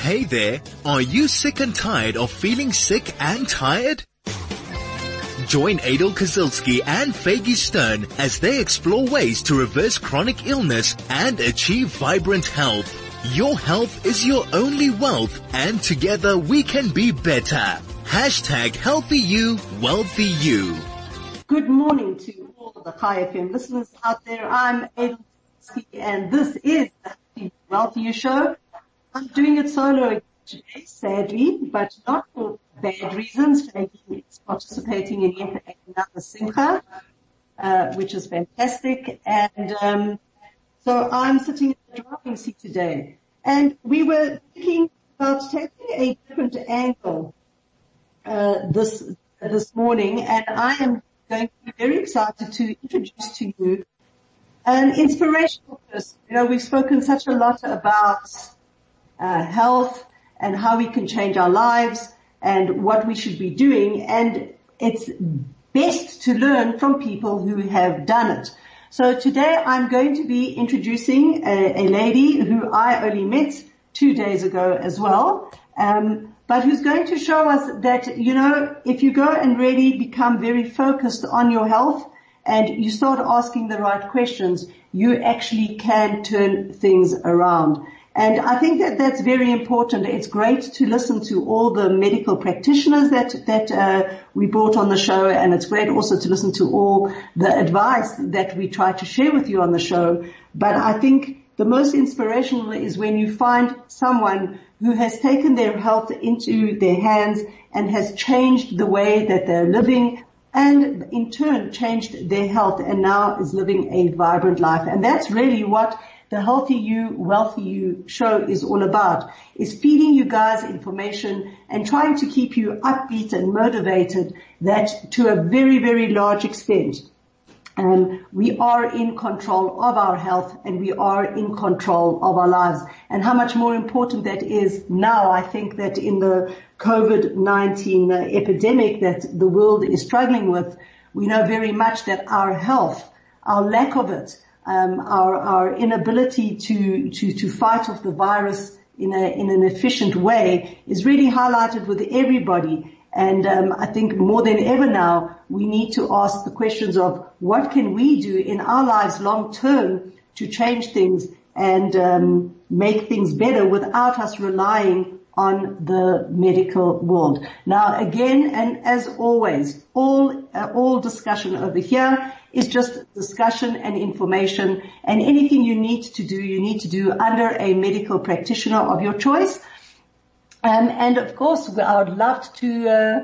Hey there, are you sick and tired of feeling sick and tired? Join Aidel Kazilsky and Faygie Sztern as they explore ways to reverse chronic illness and achieve vibrant health. Your health is your only wealth and together we can be better. Hashtag healthy you, wealthy you. Good morning to all the Chai FM listeners out there. I'm Aidel Kazilsky and this is the Healthy Wealthy You show. I'm doing it solo today, sadly, but not for bad reasons. Faygie is participating in yet another Simcha, uh, which is fantastic. And um, so I'm sitting in the driving seat today. And we were thinking about taking a different angle uh, this this morning, and I am going to be very excited to introduce to you an inspirational person. You know, we've spoken such a lot about uh, health and how we can change our lives and what we should be doing. And it's best to learn from people who have done it. So today I'm going to be introducing a, a lady who I only met two days ago as well, um, but who's going to show us that, you know, if you go and really become very focused on your health and you start asking the right questions, you actually can turn things around. And I think that that's very important. It's great to listen to all the medical practitioners that that uh, we brought on the show, and it's great also to listen to all the advice that we try to share with you on the show. But I think the most inspirational is when you find someone who has taken their health into their hands and has changed the way that they're living and in turn changed their health and now is living a vibrant life. And that's really what the Healthy You, Wealthy You show is all about, is feeding you guys information and trying to keep you upbeat and motivated that to a very, very large extent, um, we are in control of our health and we are in control of our lives. And how much more important that is now, I think that in the COVID-19 uh, epidemic that the world is struggling with, we know very much that our health, our lack of it, um, our, our inability to, to, to fight off the virus in a, in an efficient way is really highlighted with everybody. And um, I think more than ever now, we need to ask the questions of what can we do in our lives long term to change things and um, make things better without us relying on the medical world. Now again, and as always, all uh, all discussion over here is just discussion and information and anything you need to do, you need to do under a medical practitioner of your choice. Um, and of course, I would love to uh,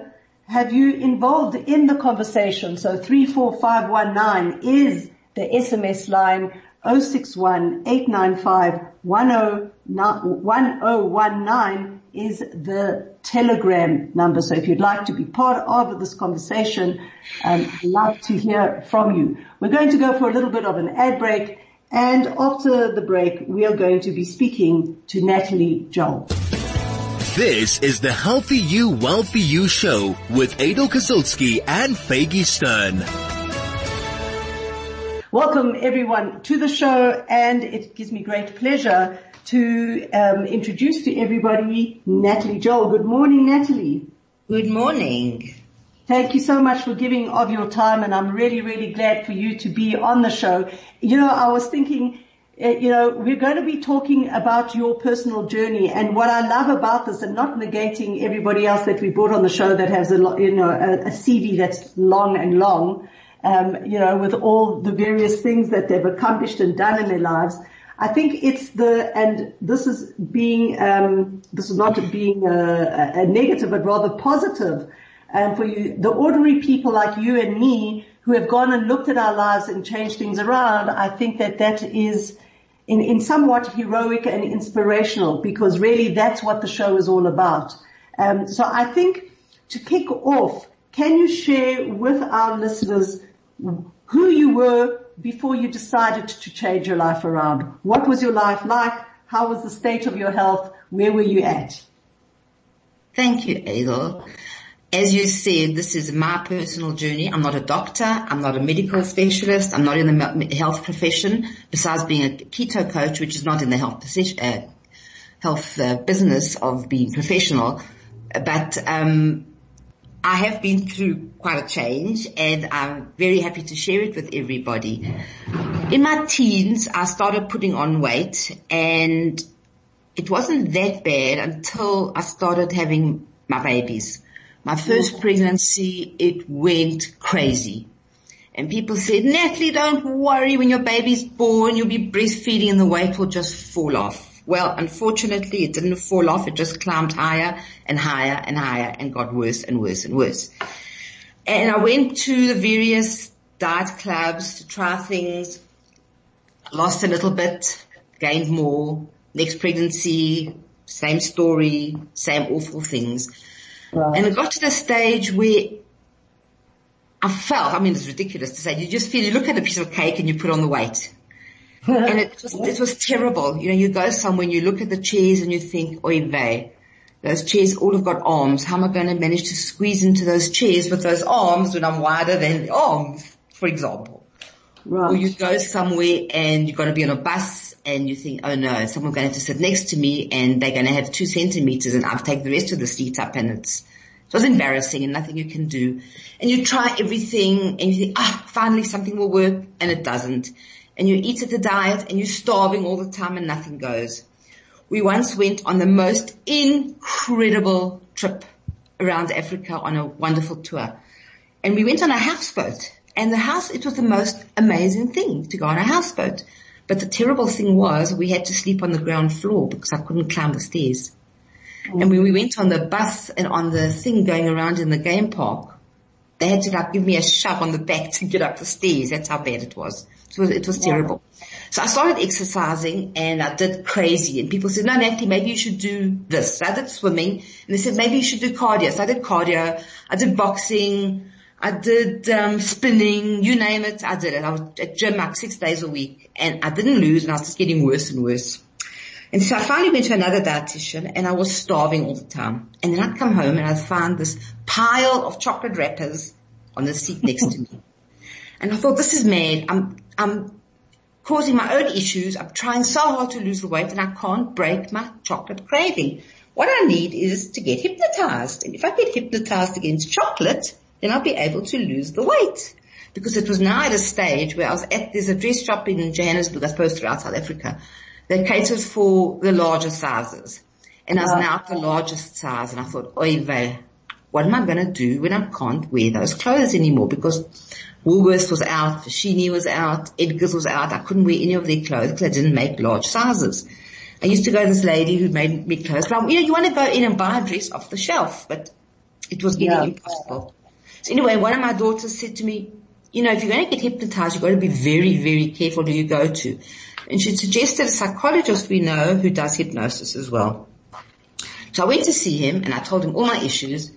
have you involved in the conversation. So 34519 is the SMS line 061 1019 is the telegram number. So if you'd like to be part of this conversation, um, I'd love to hear from you. We're going to go for a little bit of an ad break and after the break, we are going to be speaking to Natalie Joel. This is the Healthy You, Wealthy You show with Aidel Kazilsky and Faygie Sztern. Welcome everyone to the show and it gives me great pleasure to um, introduce to everybody Natalie Joel. Good morning, Natalie. Good morning. Thank you so much for giving of your time and I'm really, really glad for you to be on the show. You know, I was thinking, uh, you know, we're going to be talking about your personal journey and what I love about this and not negating everybody else that we brought on the show that has a, you know, a, a CV that's long and long, um, you know, with all the various things that they've accomplished and done in their lives. I think it's the, and this is being, um, this is not being a, a negative, but rather positive um, for you, the ordinary people like you and me who have gone and looked at our lives and changed things around. I think that that is in, in somewhat heroic and inspirational because really that's what the show is all about. Um, so I think to kick off, can you share with our listeners who you were before you decided to change your life around? What was your life like? How was the state of your health? Where were you at? Thank you, Aidel. As you said, this is my personal journey. I'm not a doctor. I'm not a medical specialist. I'm not in the health profession besides being a keto coach, which is not in the health uh, health uh, business of being professional, but um, I have been through quite a change and I'm very happy to share it with everybody. In my teens, I started putting on weight and it wasn't that bad until I started having my babies. My first pregnancy, it went crazy. And people said, Natalie, don't worry when your baby's born, you'll be breastfeeding and the weight will just fall off. Well, unfortunately, it didn't fall off. It just climbed higher and higher and higher and got worse and worse and worse. And I went to the various diet clubs to try things, lost a little bit, gained more, next pregnancy, same story, same awful things. Right. And it got to the stage where I felt, I mean, it's ridiculous to say, you just feel, you look at a piece of cake and you put on the weight. And it was, it was terrible. You know, you go somewhere and you look at the chairs and you think, oy vey, those chairs all have got arms. How am I going to manage to squeeze into those chairs with those arms when I'm wider than the arms, for example? Right. Or you go somewhere and you're going to be on a bus and you think, oh no, someone's going to have to sit next to me and they're going to have two centimeters and I've taken the rest of the seat up and it's, it was embarrassing and nothing you can do. And you try everything and you think, ah, oh, finally something will work and it doesn't and you eat at the diet and you're starving all the time and nothing goes. We once went on the most incredible trip around Africa on a wonderful tour. And we went on a houseboat and the house, it was the most amazing thing to go on a houseboat. But the terrible thing was we had to sleep on the ground floor because I couldn't climb the stairs. Mm. And when we went on the bus and on the thing going around in the game park, they had to like give me a shove on the back to get up the stairs. That's how bad it was. It was, it was terrible. So I started exercising and I did crazy and people said, no, Natalie, maybe you should do this. So I did swimming and they said, maybe you should do cardio. So I did cardio. I did boxing. I did, um, spinning, you name it. I did it. I was at gym like six days a week and I didn't lose and I was just getting worse and worse. And so I finally went to another dietitian and I was starving all the time. And then I'd come home and I'd find this pile of chocolate wrappers on the seat next to me. And I thought, this is mad. I'm, I'm causing my own issues. I'm trying so hard to lose the weight and I can't break my chocolate craving. What I need is to get hypnotized. And if I get hypnotized against chocolate, then I'll be able to lose the weight. Because it was now at a stage where I was at, there's a dress shop in Johannesburg, I suppose throughout South Africa, that caters for the larger sizes. And I was now at the largest size and I thought, oy vey, what am I going to do when I can't wear those clothes anymore? Because Woolworths was out, Foschini was out, Edgar's was out. I couldn't wear any of their clothes because they didn't make large sizes. I used to go to this lady who made me clothes, but you know, you want to go in and buy a dress off the shelf, but it was getting yeah. impossible. So anyway, one of my daughters said to me, you know, if you're going to get hypnotized, you've got to be very, very careful who you go to. And she suggested a psychologist we know who does hypnosis as well. So I went to see him and I told him all my issues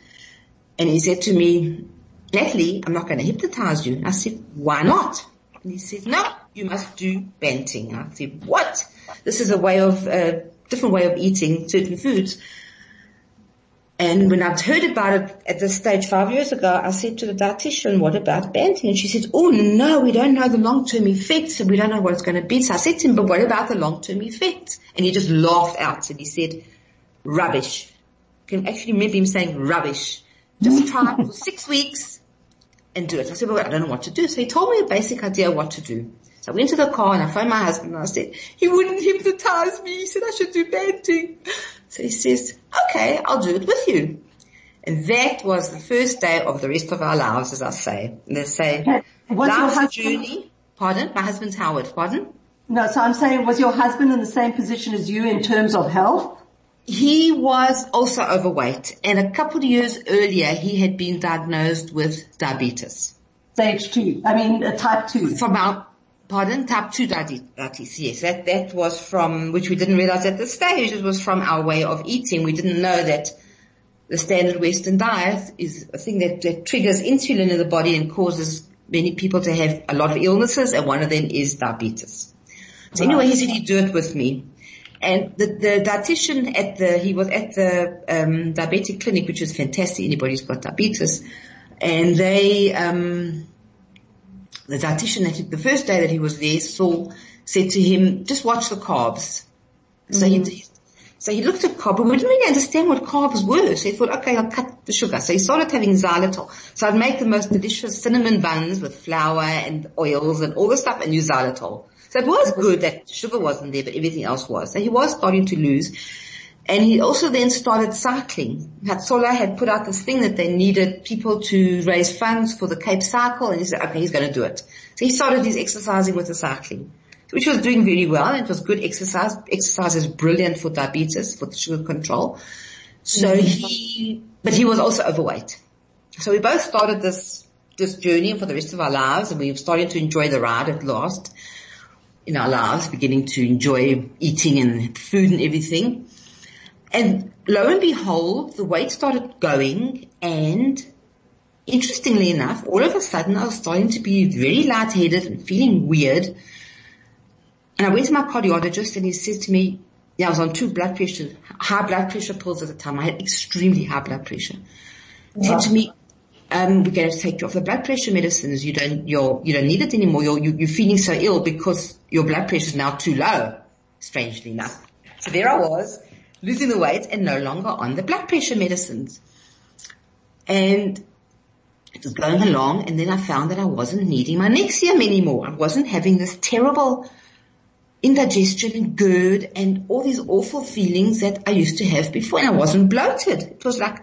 and he said to me, Natalie, I'm not going to hypnotize you. I said, why not? And he said, no, you must do banting. I said, what? This is a way of, a uh, different way of eating certain foods. And when I'd heard about it at this stage five years ago, I said to the dietitian, what about banting? And she said, oh no, we don't know the long-term effects and we don't know what it's going to be. So I said to him, but what about the long-term effects? And he just laughed out and he said, rubbish. I can actually remember him saying rubbish. Just try for six weeks and do it. I said, well, I don't know what to do. So he told me a basic idea of what to do. So I went to the car and I phoned my husband and I said, he wouldn't hypnotize me. He said I should do banting. So he says, okay, I'll do it with you. And that was the first day of the rest of our lives, as I say. And they say, was life's husband- journey. Pardon? My husband's Howard. Pardon? No, so I'm saying, was your husband in the same position as you in terms of health? He was also overweight and a couple of years earlier he had been diagnosed with diabetes. Stage two, I mean uh, type two. From our, pardon, type two diabetes, yes. That, that was from, which we didn't realize at the stage, it was from our way of eating. We didn't know that the standard Western diet is a thing that, that triggers insulin in the body and causes many people to have a lot of illnesses and one of them is diabetes. So anyway, he said he'd do it with me. And the, the dietitian at the, he was at the um, diabetic clinic, which is fantastic. Anybody's got diabetes. And they, um, the dietitian, that the first day that he was there, saw, said to him, just watch the carbs. So mm-hmm. he, So he looked at carbs, but we didn't really understand what carbs were. So he thought, okay, I'll cut the sugar. So he started having xylitol. So I'd make the most delicious cinnamon buns with flour and oils and all the stuff and use xylitol. So it was good that sugar wasn't there, but everything else was. So he was starting to lose. And he also then started cycling. Hatsola had put out this thing that they needed people to raise funds for the Cape Cycle and he said, okay, he's going to do it. So he started his exercising with the cycling which was doing very well. It was good exercise. Exercise is brilliant for diabetes, for sugar control. So mm-hmm. he, but he was also overweight. So we both started this, this journey for the rest of our lives and we started to enjoy the ride at last in our lives, beginning to enjoy eating and food and everything. And lo and behold, the weight started going and interestingly enough, all of a sudden I was starting to be very lightheaded and feeling weird and I went to my cardiologist and he said to me, yeah, I was on two blood pressure, high blood pressure pills at the time. I had extremely high blood pressure. He said to me, um, we're going to take you off the blood pressure medicines. You don't, you're, you don't need it anymore. You're, you, are feeling so ill because your blood pressure is now too low, strangely enough. So there I was, losing the weight and no longer on the blood pressure medicines. And it was going along and then I found that I wasn't needing my Nexium anymore. I wasn't having this terrible indigestion and GERD and all these awful feelings that I used to have before and I wasn't bloated. It was like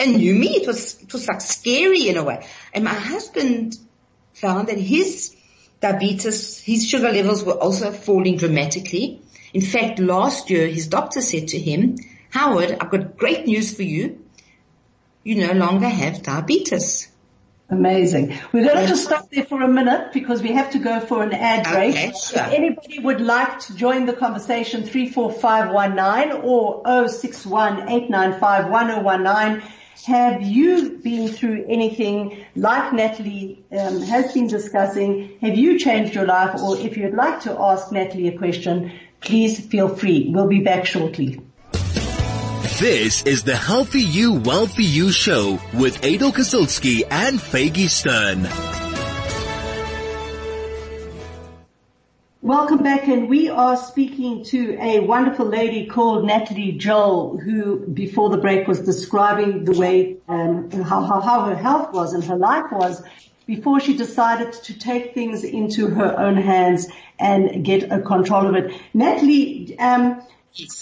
a new me. It was, it was like scary in a way. And my husband found that his diabetes, his sugar levels were also falling dramatically. In fact, last year his doctor said to him, Howard, I've got great news for you. You no longer have diabetes. Amazing. We're going to just stop there for a minute because we have to go for an ad break. Okay, sure. If anybody would like to join the conversation, 34519 or 061 Have you been through anything like Natalie um, has been discussing? Have you changed your life? Or if you'd like to ask Natalie a question, please feel free. We'll be back shortly. This is the Healthy You, Wealthy You show with Aidel Kazilsky and Faygie Sztern. Welcome back and we are speaking to a wonderful lady called Natalie Joel who before the break was describing the way um, how, how, how her health was and her life was before she decided to take things into her own hands and get a control of it. Natalie, um,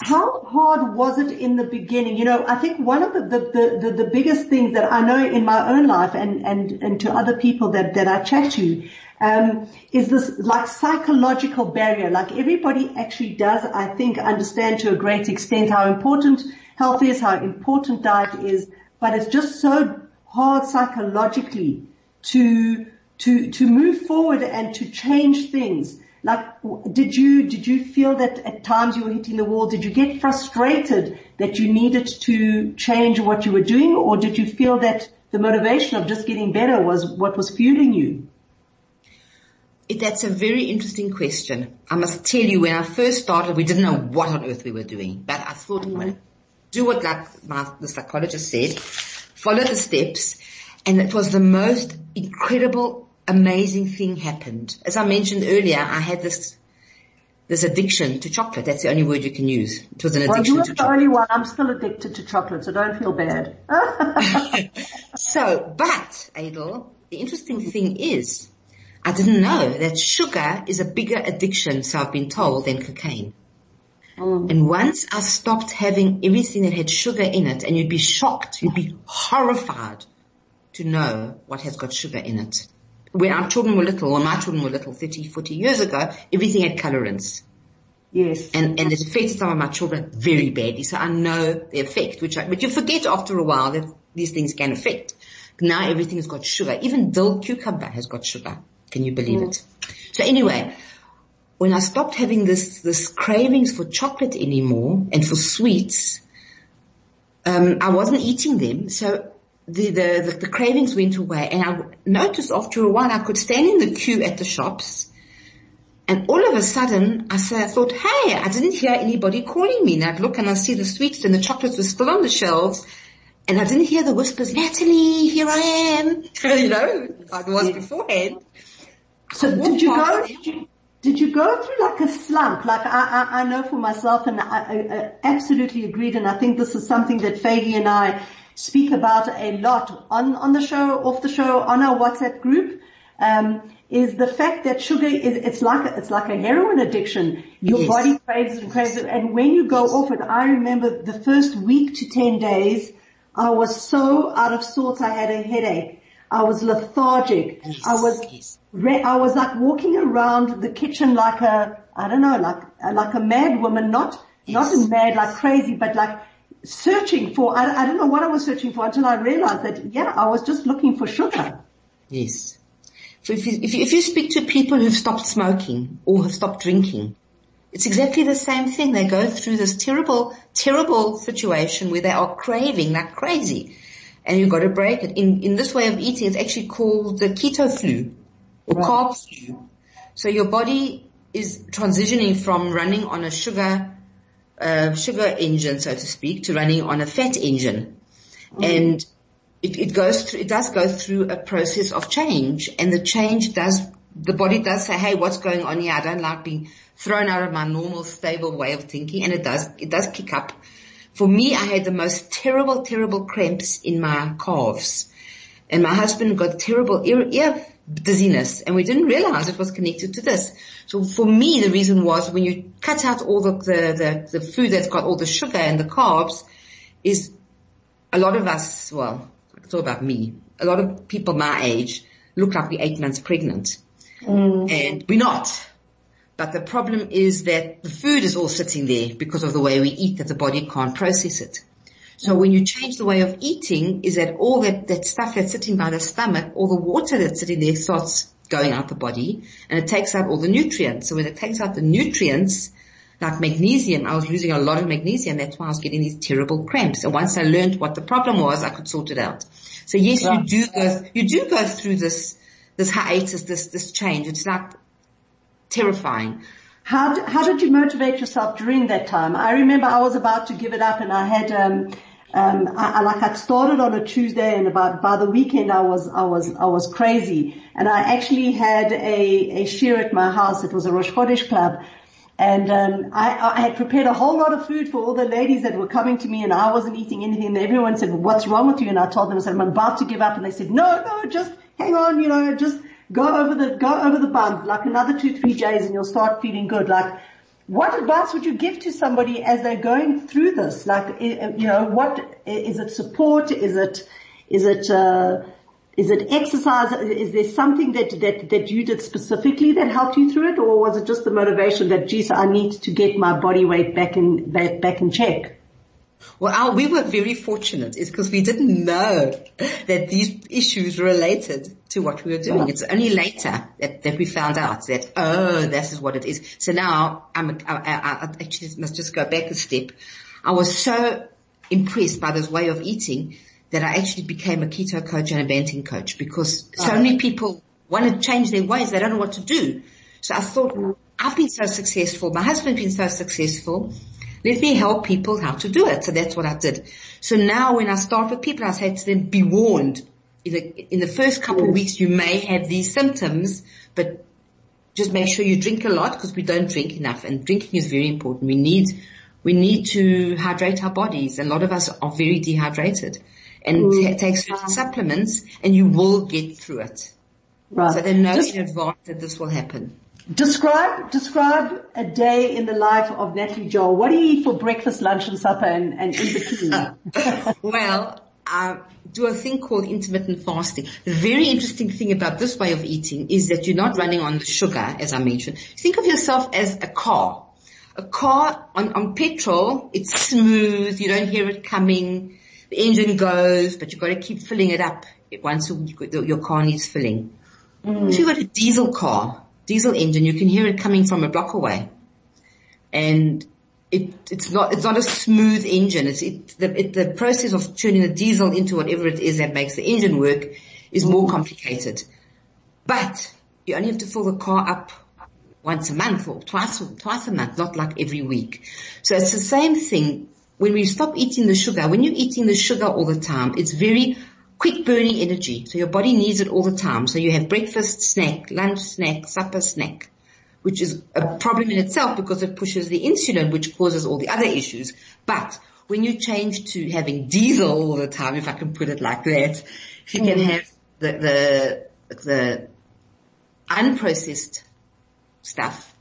how hard was it in the beginning? You know, I think one of the, the, the, the, biggest things that I know in my own life and, and, and to other people that, that I chat to, um, is this like psychological barrier. Like everybody actually does, I think, understand to a great extent how important health is, how important diet is, but it's just so hard psychologically to, to, to move forward and to change things. Like, did you, did you feel that at times you were hitting the wall? Did you get frustrated that you needed to change what you were doing or did you feel that the motivation of just getting better was what was fueling you? That's a very interesting question. I must tell you, when I first started, we didn't know what on earth we were doing, but I thought, mm-hmm. do what like my, the psychologist said, follow the steps, and it was the most incredible amazing thing happened. As I mentioned earlier, I had this this addiction to chocolate. That's the only word you can use. It was an addiction well, to chocolate. the only one. I'm still addicted to chocolate, so don't feel bad. so, but Aidel, the interesting thing is, I didn't know that sugar is a bigger addiction, so I've been told, than cocaine. Mm. And once I stopped having everything that had sugar in it, and you'd be shocked, you'd be horrified to know what has got sugar in it when our children were little, or my children were little 30, 40 years ago, everything had colorants. Yes. And, and it affected some of my children very badly. So I know the effect, which I, but you forget after a while that these things can affect. Now everything has got sugar. Even dill cucumber has got sugar. Can you believe mm. it? So anyway, when I stopped having this, this cravings for chocolate anymore and for sweets, um, I wasn't eating them. So the, the, the, cravings went away and I noticed after a while I could stand in the queue at the shops and all of a sudden I, said, I thought, hey, I didn't hear anybody calling me. And I'd look and I see the sweets and the chocolates were still on the shelves and I didn't hear the whispers, Natalie, here I am. you know, like it was beforehand. So did you go, did you, did you go through like a slump? Like I, I, I know for myself and I, I, I, absolutely agreed and I think this is something that Faygie and I speak about a lot on, on the show, off the show, on our WhatsApp group. Um, is the fact that sugar is, it's like, a, it's like a heroin addiction. Your yes. body craves and craves it. And when you go off it, I remember the first week to 10 days, I was so out of sorts. I had a headache. I was lethargic. Yes, I was, yes. re- I was like walking around the kitchen like a, I don't know, like, like a mad woman, not, not mad like crazy, but like searching for, I, I don't know what I was searching for until I realized that, yeah, I was just looking for sugar. Yes. So if you, if you, if you speak to people who've stopped smoking or have stopped drinking, it's exactly the same thing. They go through this terrible, terrible situation where they are craving like crazy and you've got to break it. In, in this way of eating, it's actually called the keto flu or right. carb flu. So your body is transitioning from running on a sugar, uh, sugar engine, so to speak, to running on a fat engine. Mm. And it, it goes through, it does go through a process of change and the change does, the body does say, hey, what's going on here? I don't like being thrown out of my normal stable way of thinking and it does, it does kick up for me, I had the most terrible, terrible cramps in my calves. And my husband got terrible ear, ear dizziness and we didn't realize it was connected to this. So for me, the reason was when you cut out all the, the, the, the food that's got all the sugar and the carbs is a lot of us, well, I talk about me, a lot of people my age look like we're eight months pregnant. Mm. And we're not. But the problem is that the food is all sitting there because of the way we eat that the body can't process it. So when you change the way of eating is that all that, that stuff that's sitting by the stomach, all the water that's sitting there starts going out the body and it takes out all the nutrients. So when it takes out the nutrients, like magnesium, I was losing a lot of magnesium. That's why I was getting these terrible cramps. And once I learned what the problem was, I could sort it out. So yes, you do go, you do go through this, this hiatus, this, this change. It's like terrifying. How, how did you motivate yourself during that time? I remember I was about to give it up and I had, um, um, I, I, like I started on a Tuesday and about by the weekend I was I was I was crazy and I actually had a a shiur at my house. It was a Rosh Chodesh club, and um, I, I had prepared a whole lot of food for all the ladies that were coming to me, and I wasn't eating anything. And everyone said, "What's wrong with you?" And I told them, "I said I'm about to give up," and they said, "No, no, just hang on, you know, just." Go over the, go over the bump, like another two, three days and you'll start feeling good. Like, what advice would you give to somebody as they're going through this? Like, you know, what, is it support? Is it, is it, uh, is it exercise? Is there something that, that, that you did specifically that helped you through it? Or was it just the motivation that, geez, I need to get my body weight back in, back, back in check? Well, our, we were very fortunate is because we didn't know that these issues related to what we were doing. It's only later that, that we found out that, oh, this is what it is. So now I'm, I, I, I actually must just go back a step. I was so impressed by this way of eating that I actually became a keto coach and a Banting coach because so oh. many people want to change their ways. They don't know what to do. So I thought, I've been so successful. My husband's been so successful. Let me help people how to do it. So that's what I did. So now when I start with people, I say to them, be warned. In the, in the first couple of weeks, you may have these symptoms, but just make sure you drink a lot because we don't drink enough and drinking is very important. We need, we need to hydrate our bodies. A lot of us are very dehydrated and mm. take certain supplements and you will get through it. Right. So they know Just, in advance that this will happen. Describe, describe a day in the life of Natalie Joel. What do you eat for breakfast, lunch and supper and, and in between? well, I do a thing called intermittent fasting. The very interesting thing about this way of eating is that you're not running on the sugar, as I mentioned. Think of yourself as a car. A car on, on petrol, it's smooth, you don't hear it coming, the engine goes, but you've got to keep filling it up once your car needs filling. Mm. If you've got a diesel car, diesel engine, you can hear it coming from a block away. And it, it's not, it's not a smooth engine. It's, it, the, it, the process of turning the diesel into whatever it is that makes the engine work is more complicated. But you only have to fill the car up once a month or twice, twice a month, not like every week. So it's the same thing. When we stop eating the sugar, when you're eating the sugar all the time, it's very quick burning energy. So your body needs it all the time. So you have breakfast, snack, lunch, snack, supper, snack. which is a problem in itself because it pushes the insulin, which causes all the other issues. But when you change to having diesel all the time, if I can put it like that, if you mm. can have the, the, the unprocessed stuff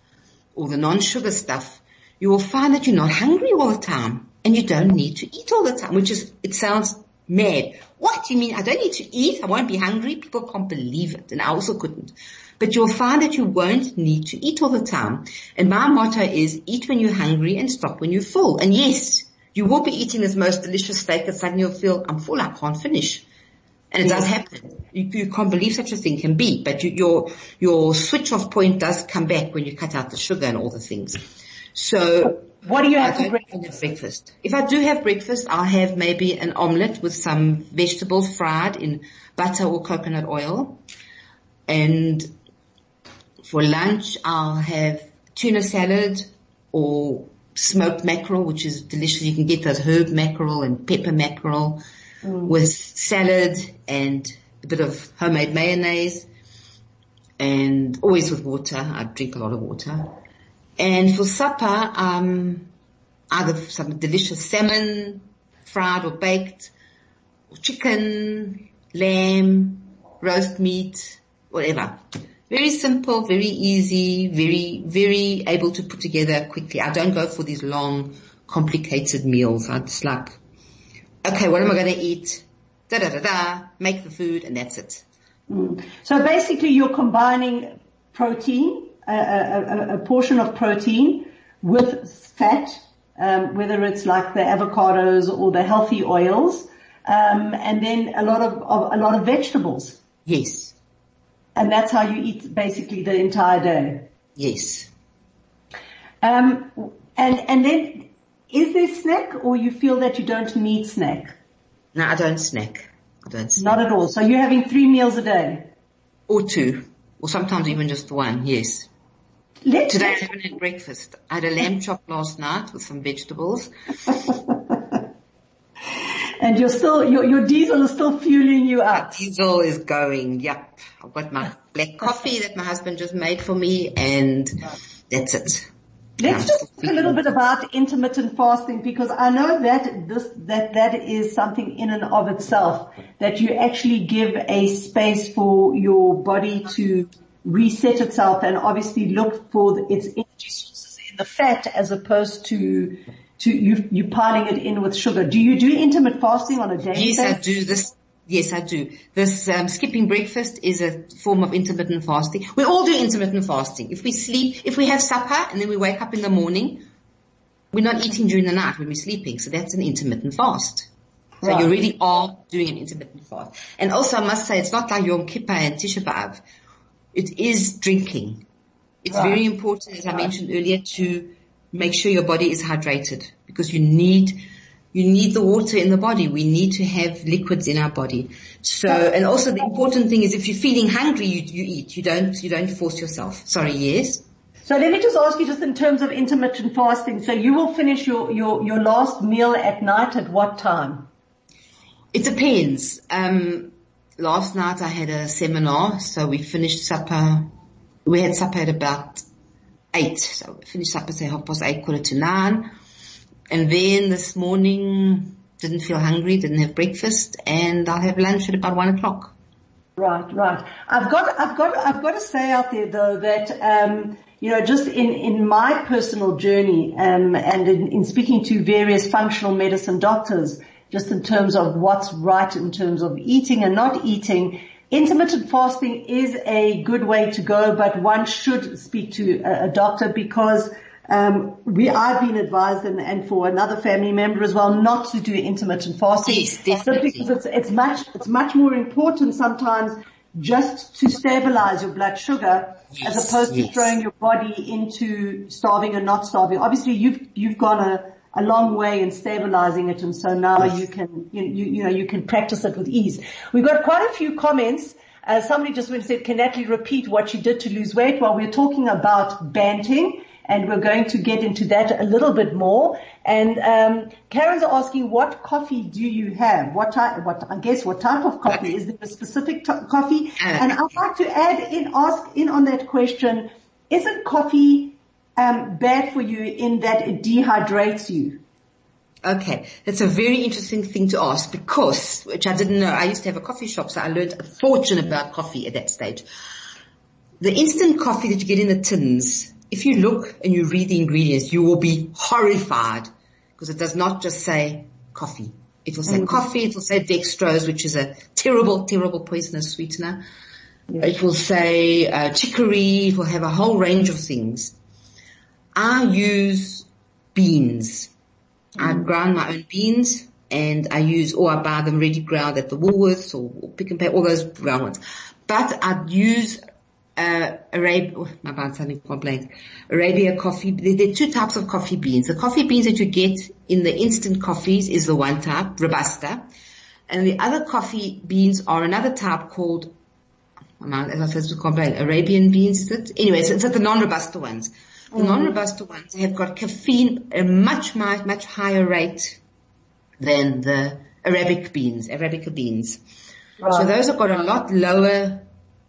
or the non-sugar stuff, you will find that you're not hungry all the time and you don't need to eat all the time, which is, it sounds mad. What? do You mean I don't need to eat? I won't be hungry? People can't believe it. And I also couldn't. But you'll find that you won't need to eat all the time. And my motto is eat when you're hungry and stop when you're full. And yes, you will be eating this most delicious steak and suddenly you'll feel, I'm full, I can't finish. And it does happen. You, you, can't believe such a thing can be, but you, your, your switch off point does come back when you cut out the sugar and all the things. So what do you have for breakfast? breakfast? If I do have breakfast, I'll have maybe an omelette with some vegetables fried in butter or coconut oil. And for lunch, I'll have tuna salad or smoked mackerel, which is delicious. You can get those herb mackerel and pepper mackerel mm. with salad and a bit of homemade mayonnaise and always with water. I drink a lot of water. And for supper, um, either some delicious salmon, fried or baked, or chicken, lamb, roast meat, whatever. Very simple, very easy, very, very able to put together quickly. I don't go for these long, complicated meals. I just like, okay, what am I going to eat? Da da da da, make the food and that's it. Mm. So basically you're combining protein, a, a, a portion of protein with fat, um, whether it's like the avocados or the healthy oils, um, and then a lot of, of, a lot of vegetables. Yes. And that's how you eat basically the entire day. Yes. Um, and and then is there snack or you feel that you don't need snack? No, I don't snack. I don't snack. Not at all. So you're having three meals a day? Or two. Or sometimes even just one, yes. Let's Today I haven't had breakfast. I had a lamb chop last night with some vegetables. and you're still, your, your diesel is still fueling you up. My diesel is going, yep. I've got my black coffee that my husband just made for me and that's it. Let's just talk a little bit about intermittent fasting because I know that this, that, that is something in and of itself that you actually give a space for your body to reset itself and obviously look for its energy sources in the fat as opposed to to you you piling it in with sugar. Do you do intermittent fasting on a daily yes, basis? Yes, I do. This Yes, I do. This um, skipping breakfast is a form of intermittent fasting. We all do intermittent fasting. If we sleep, if we have supper and then we wake up in the morning, we're not eating during the night when we're sleeping. So that's an intermittent fast. So right. you really are doing an intermittent fast. And also I must say it's not like Yom Kippur and Tisha B'Av it is drinking. It's right. very important, as I mentioned earlier, to make sure your body is hydrated because you need you need the water in the body. We need to have liquids in our body. So, and also the important thing is if you're feeling hungry, you, you eat. You don't, you don't force yourself. Sorry, yes? So let me just ask you just in terms of intermittent fasting. So you will finish your, your, your last meal at night at what time? It depends. Um, last night I had a seminar, so we finished supper. We had supper at about eight, so we finished supper say half past eight, quarter to nine, and then this morning didn't feel hungry, didn't have breakfast, and I'll have lunch at about one o'clock. Right, right. I've got, I've got, I've got to say out there though that, um, you know, just in, in my personal journey, um, and in, in speaking to various functional medicine doctors, just in terms of what's right in terms of eating and not eating. Intermittent fasting is a good way to go, but one should speak to a, doctor because um, we I've been advised and, and, for another family member as well not to do intermittent fasting. Yes, definitely. Because it's, it's much it's much more important sometimes just to stabilize your blood sugar yes, as opposed yes. to throwing your body into starving and not starving. Obviously you've you've gone a a long way in stabilizing it and so now you can, you, you, you know, you can practice it with ease. We've got quite a few comments. Uh, somebody just went and said, can Natalie repeat what she did to lose weight? Well, we're talking about banting and we're going to get into that a little bit more. And um, Karen's asking, what coffee do you have? What type? What I guess what type of coffee? Is there a specific t- coffee? And I'd like to add in, ask in on that question isn't coffee um, bad for you in that it dehydrates you? Okay, that's a very interesting thing to ask because, which I didn't know, I used to have a coffee shop, so I learned a fortune about coffee at that stage. The instant coffee that you get in the tins, if you look and you read the ingredients, you will be horrified because it does not just say coffee. It will say mm-hmm. coffee, it will say dextrose, which is a terrible, terrible poisonous sweetener. It will say uh, chicory, it will have a whole range of things. I use beans I grind my own beans and I use, or I buy them ready ground at the Woolworths or, or Pick n Pay, all those brown ones. But I use uh, Arabia, oh, my mind's suddenly quite blank. Arabia coffee. There, there, are two types of coffee beans. The coffee beans that you get in the instant coffees is the one type, Robusta. And the other coffee beans are another type called, as I said to complain, Arabian beans? Anyway, it's, it's the non-Robusta ones. The mm. non-robusta ones have got caffeine a much, much, much higher rate than the Arabic beans, Arabica beans. Right. So those have got a lot lower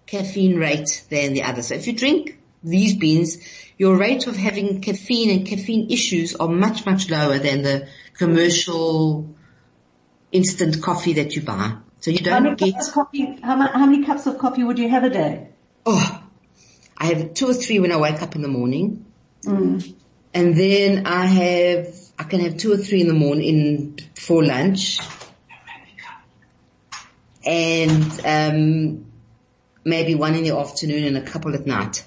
caffeine rate than the others. So if you drink these beans, your rate of having caffeine and caffeine issues are much, much lower than the commercial instant coffee that you buy. So you don't how many get... Cups of coffee, how, how many cups of coffee would you have a day? Oh, I have two or three when I wake up in the morning. Mm. And then I have, I can have two or three in the morning for lunch. And, um, maybe one in the afternoon and a couple at night.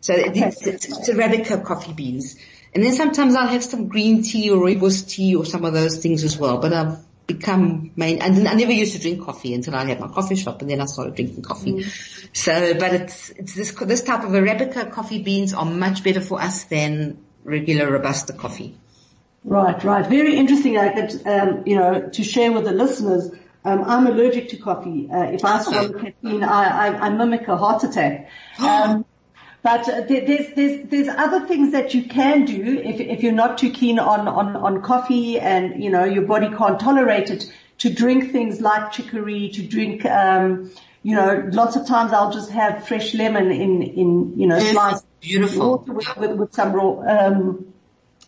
So it's, it's, it's Arabica coffee beans. And then sometimes I'll have some green tea or rooibos tea or some of those things as well. But I've become main, and I never used to drink coffee until I had my coffee shop and then I started drinking coffee. Mm. So, but it's, it's this, this type of Arabica coffee beans are much better for us than regular Robusta coffee. Right, right. Very interesting. I could, um, you know, to share with the listeners, um, I'm allergic to coffee. Uh, if I swallow caffeine, I, I, I, mimic a heart attack. Um, but uh, there's, there's, there's other things that you can do if, if you're not too keen on, on, on coffee and, you know, your body can't tolerate it to drink things like chicory, to drink, um, you know, lots of times I'll just have fresh lemon in, in, you know, sliced beautiful. with, with, with, some raw, um,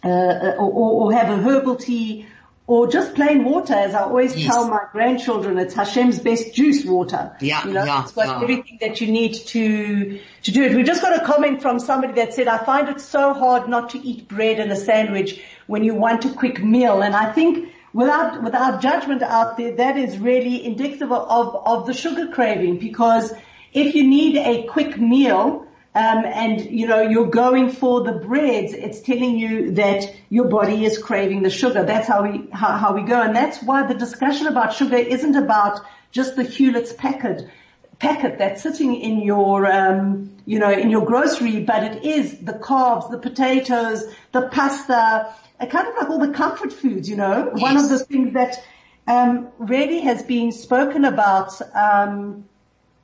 uh, or, or have a herbal tea or just plain water, as I always yes. tell my grandchildren, it's Hashem's best juice water. Yeah, you know, yeah, it's got yeah. everything that you need to to do it. We just got a comment from somebody that said, "I find it so hard not to eat bread and a sandwich when you want a quick meal," and I think. Without, without judgment out there, that is really indicative of, of the sugar craving because if you need a quick meal, um, and you know you're going for the breads, it's telling you that your body is craving the sugar. That's how we how, how we go, and that's why the discussion about sugar isn't about just the Hulett's packet packet that's sitting in your um, you know in your grocery, but it is the carbs, the potatoes, the pasta, kind of like all the comfort foods. You know, yes. one of the things that um, really has been spoken about. Um,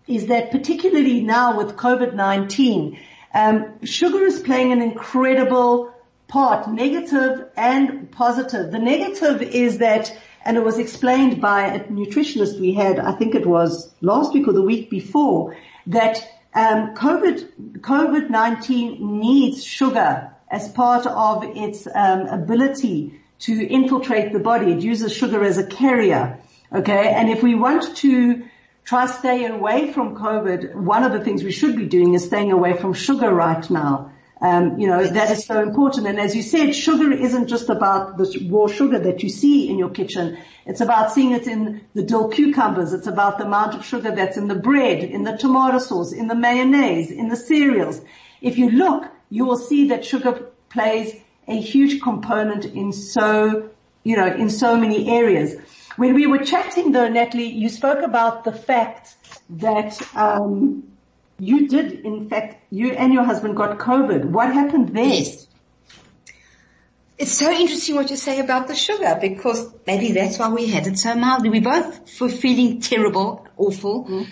is that particularly now with COVID-19, um, sugar is playing an incredible part, negative and positive. The negative is that, and it was explained by a nutritionist we had, I think it was last week or the week before, that um, COVID, COVID-19 needs sugar as part of its um, ability to infiltrate the body. It uses sugar as a carrier. Okay, and if we want to try stay away from COVID. One of the things we should be doing is staying away from sugar right now. Um, you know, that is so important. And as you said, sugar isn't just about the raw sugar that you see in your kitchen. It's about seeing it in the dill cucumbers. It's about the amount of sugar that's in the bread, in the tomato sauce, in the mayonnaise, in the cereals. If you look, you will see that sugar plays a huge component in so, you know, in so many areas. When we were chatting though, Natalie, you spoke about the fact that um, you did, in fact, you and your husband got COVID. What happened there? Yes. It's so interesting what you say about the sugar because maybe that's why we had it so mildly. We both were feeling terrible, awful. Mm.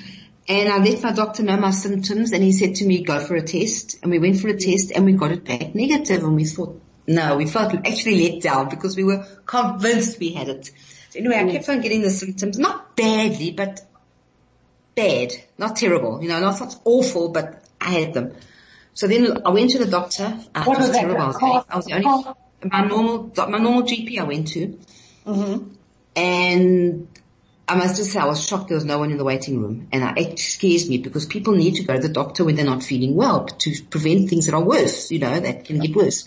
And I let my doctor know my symptoms and he said to me, go for a test. And we went for a test and we got it back negative and we thought, no, we felt actually let down because we were convinced we had it. So anyway, I kept on getting the symptoms, not badly, but bad, not terrible, you know, not, not awful, but I had them. So then I went to the doctor. Uh, What was that? terrible. I was, I was the only, my normal, my normal GP I went to. Mm-hmm. And I must just say I was shocked there was no one in the waiting room. And I, it scares me because people need to go to the doctor when they're not feeling well to prevent things that are worse, you know, that can get worse.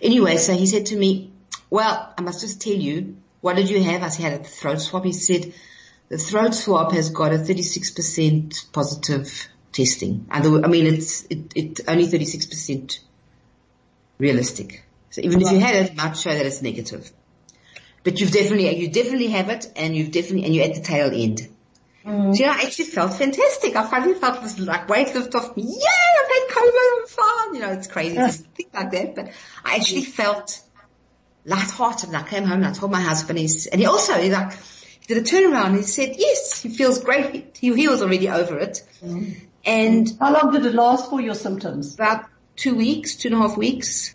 Anyway, so he said to me, well, I must just tell you, what did you have? I said, I had a throat swab. He said, the throat swab has got a 36% positive testing. I mean, it's, it, it only 36% realistic. So even if you had it, it might show that it's negative. But you've definitely, you definitely have it and you've definitely, and you're at the tail end. Mm. So yeah, I actually felt fantastic. I finally felt this like weight lift off me. Yeah, I've had COVID, I'm fine. You know, it's crazy to think like that, but I actually felt lighthearted and I came home and I told my husband he's, and he also, he like, he did a turnaround and he said, yes, he feels great. He, he was already over it. And How long did it last for your symptoms? about two weeks, two and a half weeks.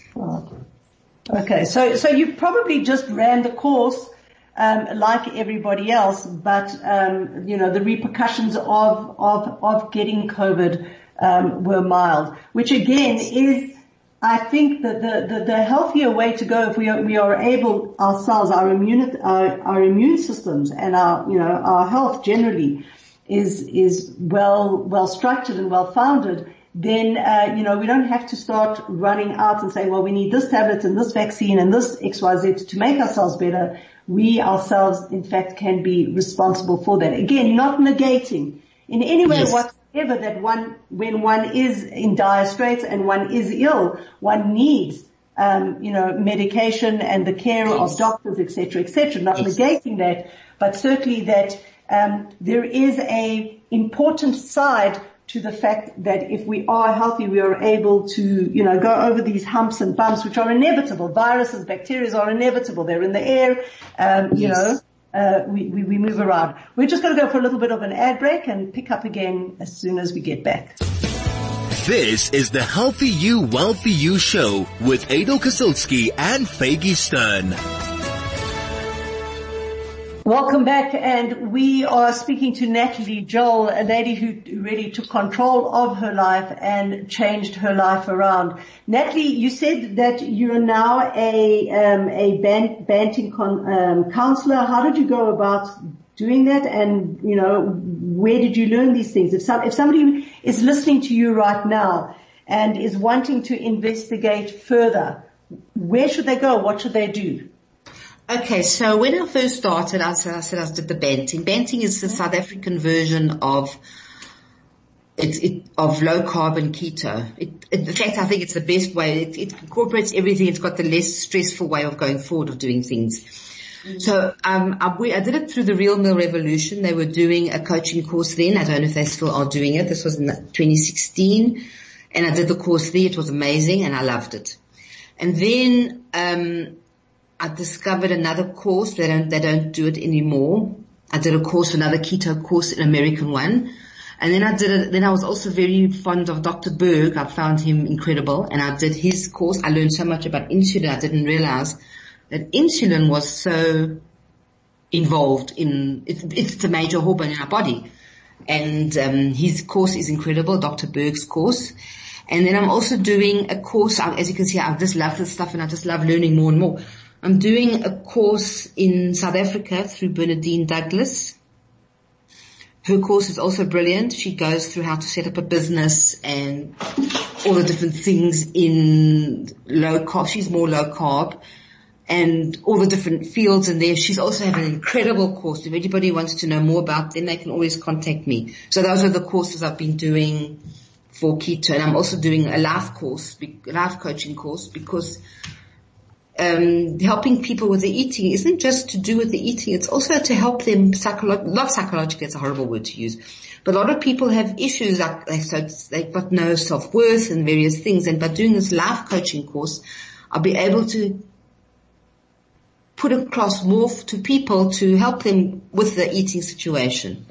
Okay, so so you probably just ran the course um, like everybody else, but um, you know the repercussions of of of getting COVID um, were mild, which again is. I think that the, the, the healthier way to go if we are, we are able ourselves, our immune, our, our immune systems and our, you know, our health generally is, is well, well structured and well founded, then, uh, you know, we don't have to start running out and saying, well, we need this tablet and this vaccine and this XYZ to make ourselves better. We ourselves, in fact, can be responsible for that. Again, not negating in any way Yes. Whatsoever that one, when one is in dire straits and one is ill, one needs, um, you know, medication and the care of Yes. doctors, etc., etc. Not Yes. negating that, but certainly that um, there is a important side to the fact that if we are healthy, we are able to, you know, go over these humps and bumps, which are inevitable. Viruses, bacteria are inevitable. They're in the air. Um, you know, uh, we, we, we move around. We're just going to go for a little bit of an ad break and pick up again as soon as we get back. This is the Healthy You, Wealthy You show with Aidel Kazilsky and Faygie Sztern. Welcome back and we are speaking to Natalie Joel, a lady who really took control of her life and changed her life around. Natalie, you said that you're now a, um, a bant- banting con- um, counselor. How did you go about doing that and, you know, where did you learn these things? If some, if somebody is listening to you right now and is wanting to investigate further, where should they go? What should they do? Okay, so when I first started, I said I, said I did the banting. Banting is the South African version of it, it of low carbon keto. It, in fact, I think it's the best way. It, it incorporates everything. It's got the less stressful way of going forward of doing things. So um, I, we, I did it through the Real Meal Revolution. They were doing a coaching course then. I don't know if they still are doing it. This was in 2016, and I did the course there. It was amazing, and I loved it. And then um, I discovered another course. They don't they don't do it anymore. I did a course, another keto course, an American one. And then I did it, then I was also very fond of Dr. Berg. I found him incredible and I did his course. I learned so much about insulin. I didn't realize that insulin was so involved in, it's, it's a major hormone in our body. And, um, his course is incredible, Dr. Berg's course. And then I'm also doing a course, as you can see, I just love this stuff and I just love learning more and more. I'm doing a course in South Africa through Bernadine Douglas. Her course is also brilliant. She goes through how to set up a business and all the different things in low carb. She's more low carb and all the different fields in there. She's also have an incredible course. If anybody wants to know more about them, they can always contact me. So those are the courses I've been doing for keto and I'm also doing a life course, life coaching course because um, helping people with the eating isn't just to do with the eating. It's also to help them psychologically, not psychologically. It's a horrible word to use, but a lot of people have issues like they, so they've got no self worth and various things. And by doing this life coaching course, I'll be able to put across more to people to help them with the eating situation.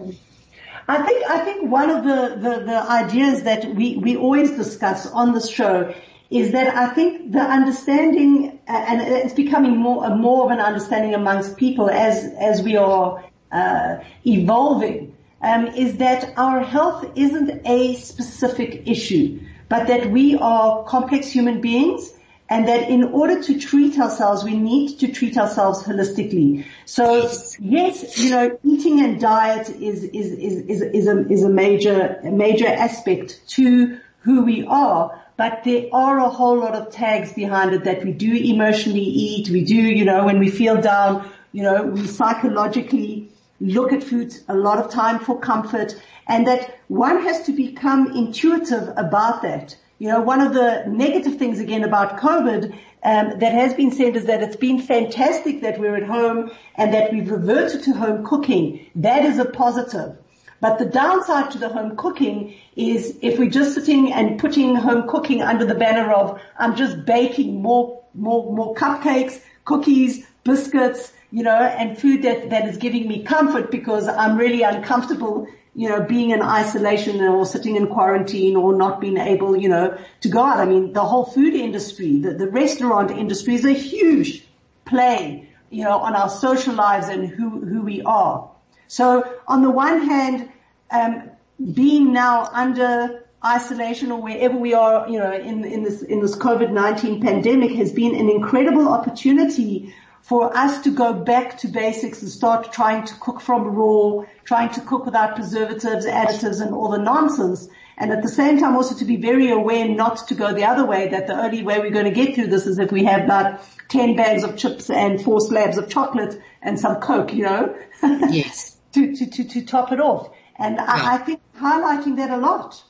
I think I think one of the, the, the ideas that we, we always discuss on this show is that I think the understanding and it's becoming more more of an understanding amongst people as as we are uh, evolving um, is that our health isn't a specific issue, but that we are complex human beings and that in order to treat ourselves, we need to treat ourselves holistically. So yes, you know, eating and diet is, is, is, is, is a, is a major, a major aspect to who we are, but there are a whole lot of tags behind it that we do emotionally eat. We do, you know, when we feel down, you know, we psychologically look at food a lot of time for comfort and that one has to become intuitive about that. You know, one of the negative things again about COVID um, that has been said is that it's been fantastic that we're at home and that we've reverted to home cooking. That is a positive. But the downside to the home cooking is if we're just sitting and putting home cooking under the banner of I'm just baking more, more, more cupcakes, cookies, biscuits, you know, and food that, that is giving me comfort because I'm really uncomfortable you know, being in isolation or sitting in quarantine or not being able, you know, to go out. I mean, the whole food industry, the, the restaurant industry is a huge play, you know, on our social lives and who, who we are. So on the one hand, um, being now under isolation or wherever we are, you know, in, in this, in this COVID-19 pandemic has been an incredible opportunity for us to go back to basics and start trying to cook from raw, trying to cook without preservatives, additives and all the nonsense. And at the same time also to be very aware not to go the other way, that the only way we're going to get through this is if we have about 10 bags of chips and four slabs of chocolate and some coke, you know? Yes. to, to, to, to top it off. And yeah. I, I, think highlighting that a lot.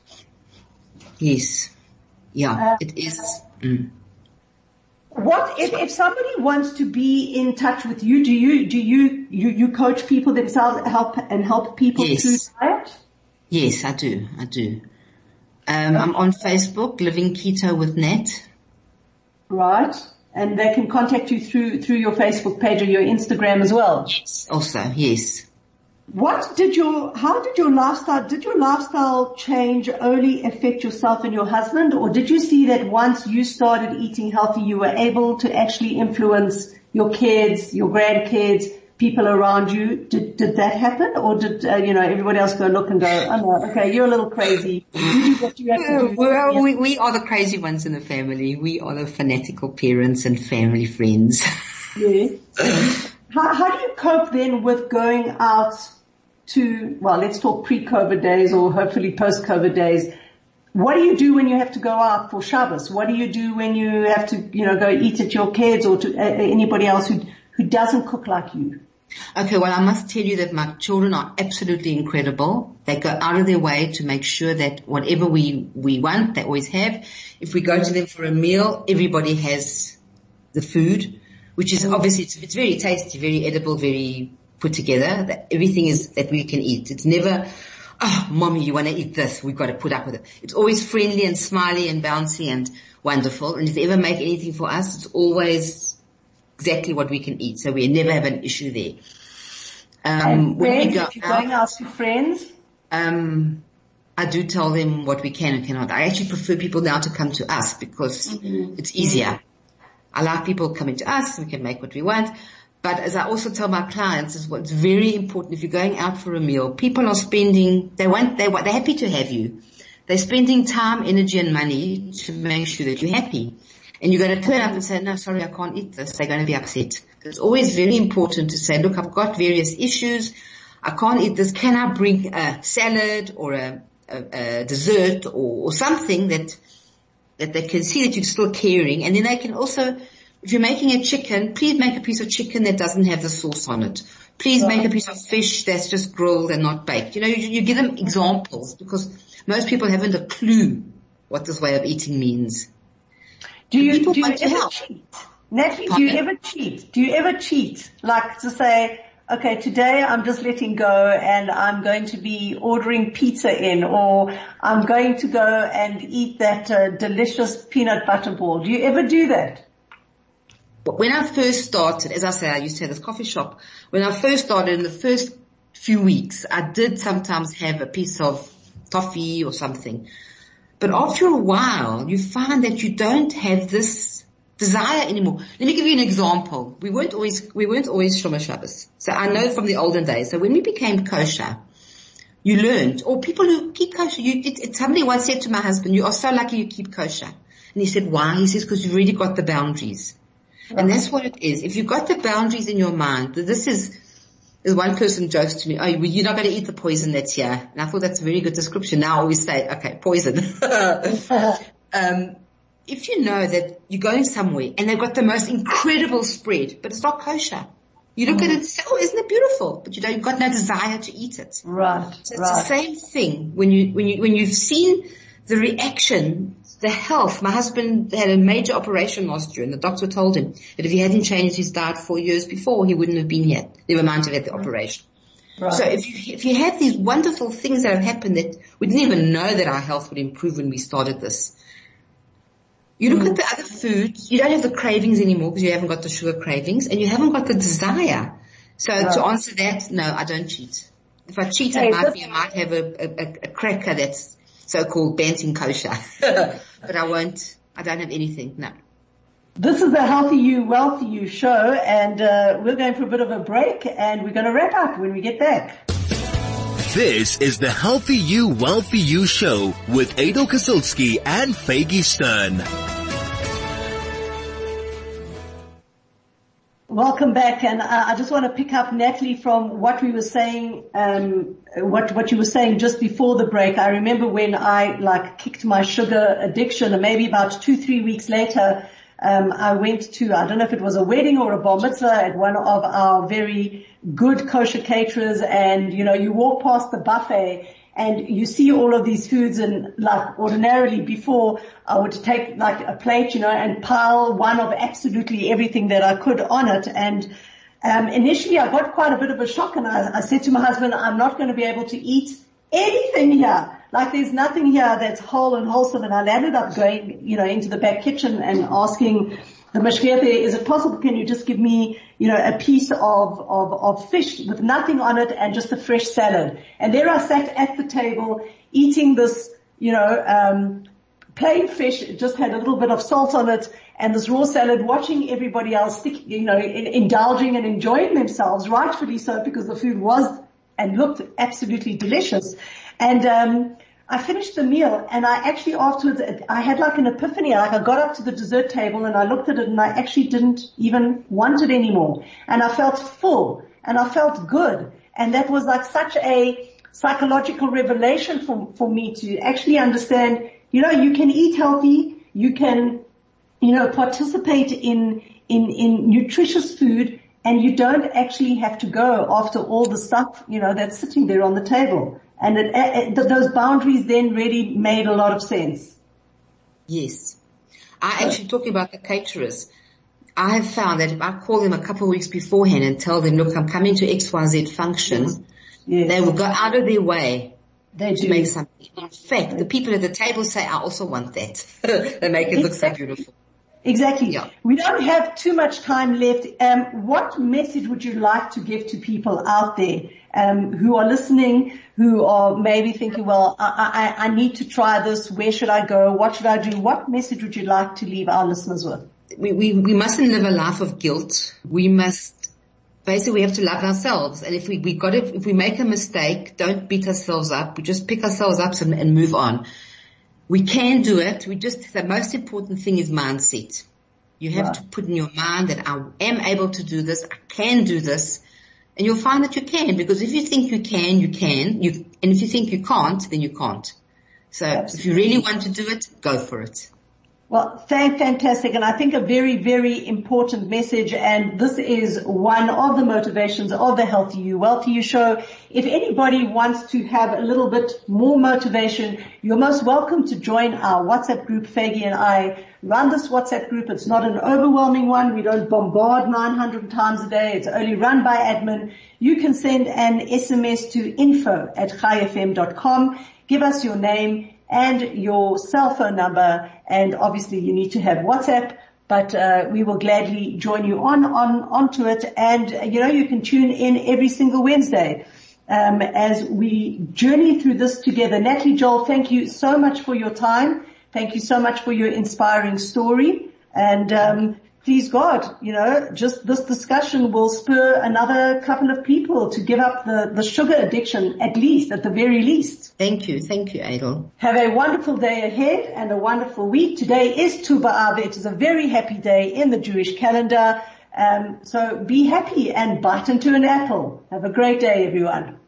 Yes. Yeah, uh, it is. Mm. What if, if somebody wants to be in touch with you? Do you do you you, you coach people themselves, help and help people yes. Yes, I do. I do. Um, I'm on Facebook, Living Keto with Nat. Right, and they can contact you through through your Facebook page or your Instagram as well. Yes, also yes. What did your, how did your lifestyle, did your lifestyle change only affect yourself and your husband or did you see that once you started eating healthy you were able to actually influence your kids, your grandkids, people around you? Did, did that happen or did, uh, you know, everybody else go look and go, oh no, okay, you're a little crazy. You do what you have to do. Well, we, we are the crazy ones in the family. We are the fanatical parents and family friends. Yes. How, how do you cope then with going out to, well, let's talk pre-COVID days or hopefully post-COVID days. What do you do when you have to go out for Shabbos? What do you do when you have to, you know, go eat at your kids or to uh, anybody else who, who doesn't cook like you? Okay, well I must tell you that my children are absolutely incredible. They go out of their way to make sure that whatever we, we want, they always have. If we go to them for a meal, everybody has the food, which is obviously, it's, it's very tasty, very edible, very put together. That everything is that we can eat. It's never, oh, mommy, you want to eat this? We've got to put up with it. It's always friendly and smiley and bouncy and wonderful. And if they ever make anything for us, it's always exactly what we can eat. So we never have an issue there. Um, when go if you're going out to friends, um, I do tell them what we can and cannot. I actually prefer people now to come to us because mm-hmm. it's easier. I like people coming to us. We can make what we want. But as I also tell my clients, is what's very important. If you're going out for a meal, people are spending, they want, they they're happy to have you. They're spending time, energy and money to make sure that you're happy. And you're going to turn up and say, no, sorry, I can't eat this. They're going to be upset. It's always very important to say, look, I've got various issues. I can't eat this. Can I bring a salad or a, a, a dessert or, or something that, that they can see that you're still caring. And then they can also if you're making a chicken, please make a piece of chicken that doesn't have the sauce on it. Please make a piece of fish that's just grilled and not baked. You know, you, you give them examples because most people haven't a clue what this way of eating means. Do you, do you ever cheat? Natalie, do you ever cheat? Do you ever cheat? Like to say, okay, today I'm just letting go and I'm going to be ordering pizza in or I'm going to go and eat that uh, delicious peanut butter ball. Do you ever do that? But when I first started, as I say, I used to have this coffee shop. When I first started in the first few weeks, I did sometimes have a piece of toffee or something. But after a while, you find that you don't have this desire anymore. Let me give you an example. We weren't always, we weren't always Shomer Shabbos. So I know from the olden days. So when we became kosher, You learned. Or people who keep kosher. You, it, it, somebody once said to my husband, you are so lucky you keep kosher. And he said, why? He says, because you've really got the boundaries. And that's what it is. If you've got the boundaries in your mind, this is, one person jokes to me, oh, you're not going to eat the poison that's here. And I thought that's a very good description. Now I always say, okay, poison. um, if you know that you're going somewhere and they've got the most incredible spread, but it's not kosher, you look mm. at it and say, oh, isn't it beautiful? But you don't, you've got no desire to eat it. Right. So it's right. the same thing when you, when you, when you've seen the reaction, the health. My husband had a major operation last year and the doctor told him that if he hadn't changed his diet four years before, he wouldn't have been here. Never mind have the operation. Right. So if you, if you have these wonderful things that have happened that we didn't even know that our health would improve when we started this, you look mm. at the other foods, you don't have the cravings anymore because you haven't got the sugar cravings and you haven't got the desire. So no. to answer that, no, I don't cheat. If I cheat, hey, I might be, I might have a, a, a cracker that's so-called Banting kosher, but I won't, I don't have anything, no. This is the Healthy You, Wealthy You show and uh, we're going for a bit of a break and we're going to wrap up when we get back. This is the Healthy You, Wealthy You show with Aidel Kazilsky and Faygie Sztern. Welcome back, and I just want to pick up Natalie from what we were saying, um, what what you were saying just before the break. I remember when I like kicked my sugar addiction, and maybe about two three weeks later, um, I went to, I don't know if it was a wedding or a bar mitzvah at one of our very good kosher caterers and, you know, you walk past the buffet and you see all of these foods and like ordinarily before I would take like a plate, you know, and pile one of absolutely everything that I could on it. And, um, initially I got quite a bit of a shock and I, I said to my husband, I'm not going to be able to eat anything here. Like there's nothing here that's whole and wholesome. And I ended up going, you know, into the back kitchen and asking the mashgiach is it possible, can you just give me, you know, a piece of, of, of fish with nothing on it and just a fresh salad? And there I sat at the table eating this, you know, um, plain fish, it just had a little bit of salt on it and this raw salad, watching everybody else you know, indulging and enjoying themselves, rightfully so because the food was and looked absolutely delicious. And um, I finished the meal and I actually afterwards, I had like an epiphany. Like I got up to the dessert table and I looked at it and I actually didn't even want it anymore. And I felt full and I felt good. And that was like such a psychological revelation for, for me to actually understand, you know, you can eat healthy, you can, you know, participate in, in, in nutritious food and you don't actually have to go after all the stuff, you know, that's sitting there on the table. And it, it, those boundaries then really made a lot of sense. Yes. I actually talking about the caterers. I have found that if I call them a couple of weeks beforehand and tell them, look, I'm coming to XYZ function, yes. Yes. they will go out of their way they to do. make something. In fact, the people at the table say, I also want that. they make it look so beautiful. Exactly. Yeah. We don't have too much time left. Um, what message would you like to give to people out there um, who are listening, who are maybe thinking, well, I, I, I need to try this. Where should I go? What should I do? What message would you like to leave our listeners with? We, we, we mustn't live a life of guilt. We must, basically we have to love ourselves. And if we, we got it, if we make a mistake, don't beat ourselves up. We just pick ourselves up and, and move on. We can do it. We just, the most important thing is mindset. You have to put in your mind that I am able to do this. I can do this. And you'll find that you can because if you think you can, you can. You, and if you think you can't, then you can't. So Absolutely. if you really want to do it, go for it. Well, fantastic. And I think a very, very important message. And this is one of the motivations of the Healthy You, Wealthy You show. If anybody wants to have a little bit more motivation, you're most welcome to join our WhatsApp group. Faygie and I run this WhatsApp group. It's not an overwhelming one. We don't bombard 900 times a day. It's only run by admin. You can send an SMS to info at chaifm.com. Give us your name and your cell phone number. And obviously you need to have WhatsApp, but uh, we will gladly join you on, on, onto it. And you know, you can tune in every single Wednesday. Um, as we journey through this together. Natalie Joel, thank you so much for your time. Thank you so much for your inspiring story. And um, please God, you know, just this discussion will spur another couple of people to give up the, the sugar addiction, at least, at the very least. Thank you. Thank you, Aidel. Have a wonderful day ahead and a wonderful week. Today is Tu B'Av. It is a very happy day in the Jewish calendar. Um, so be happy and bite into an apple. Have a great day, everyone.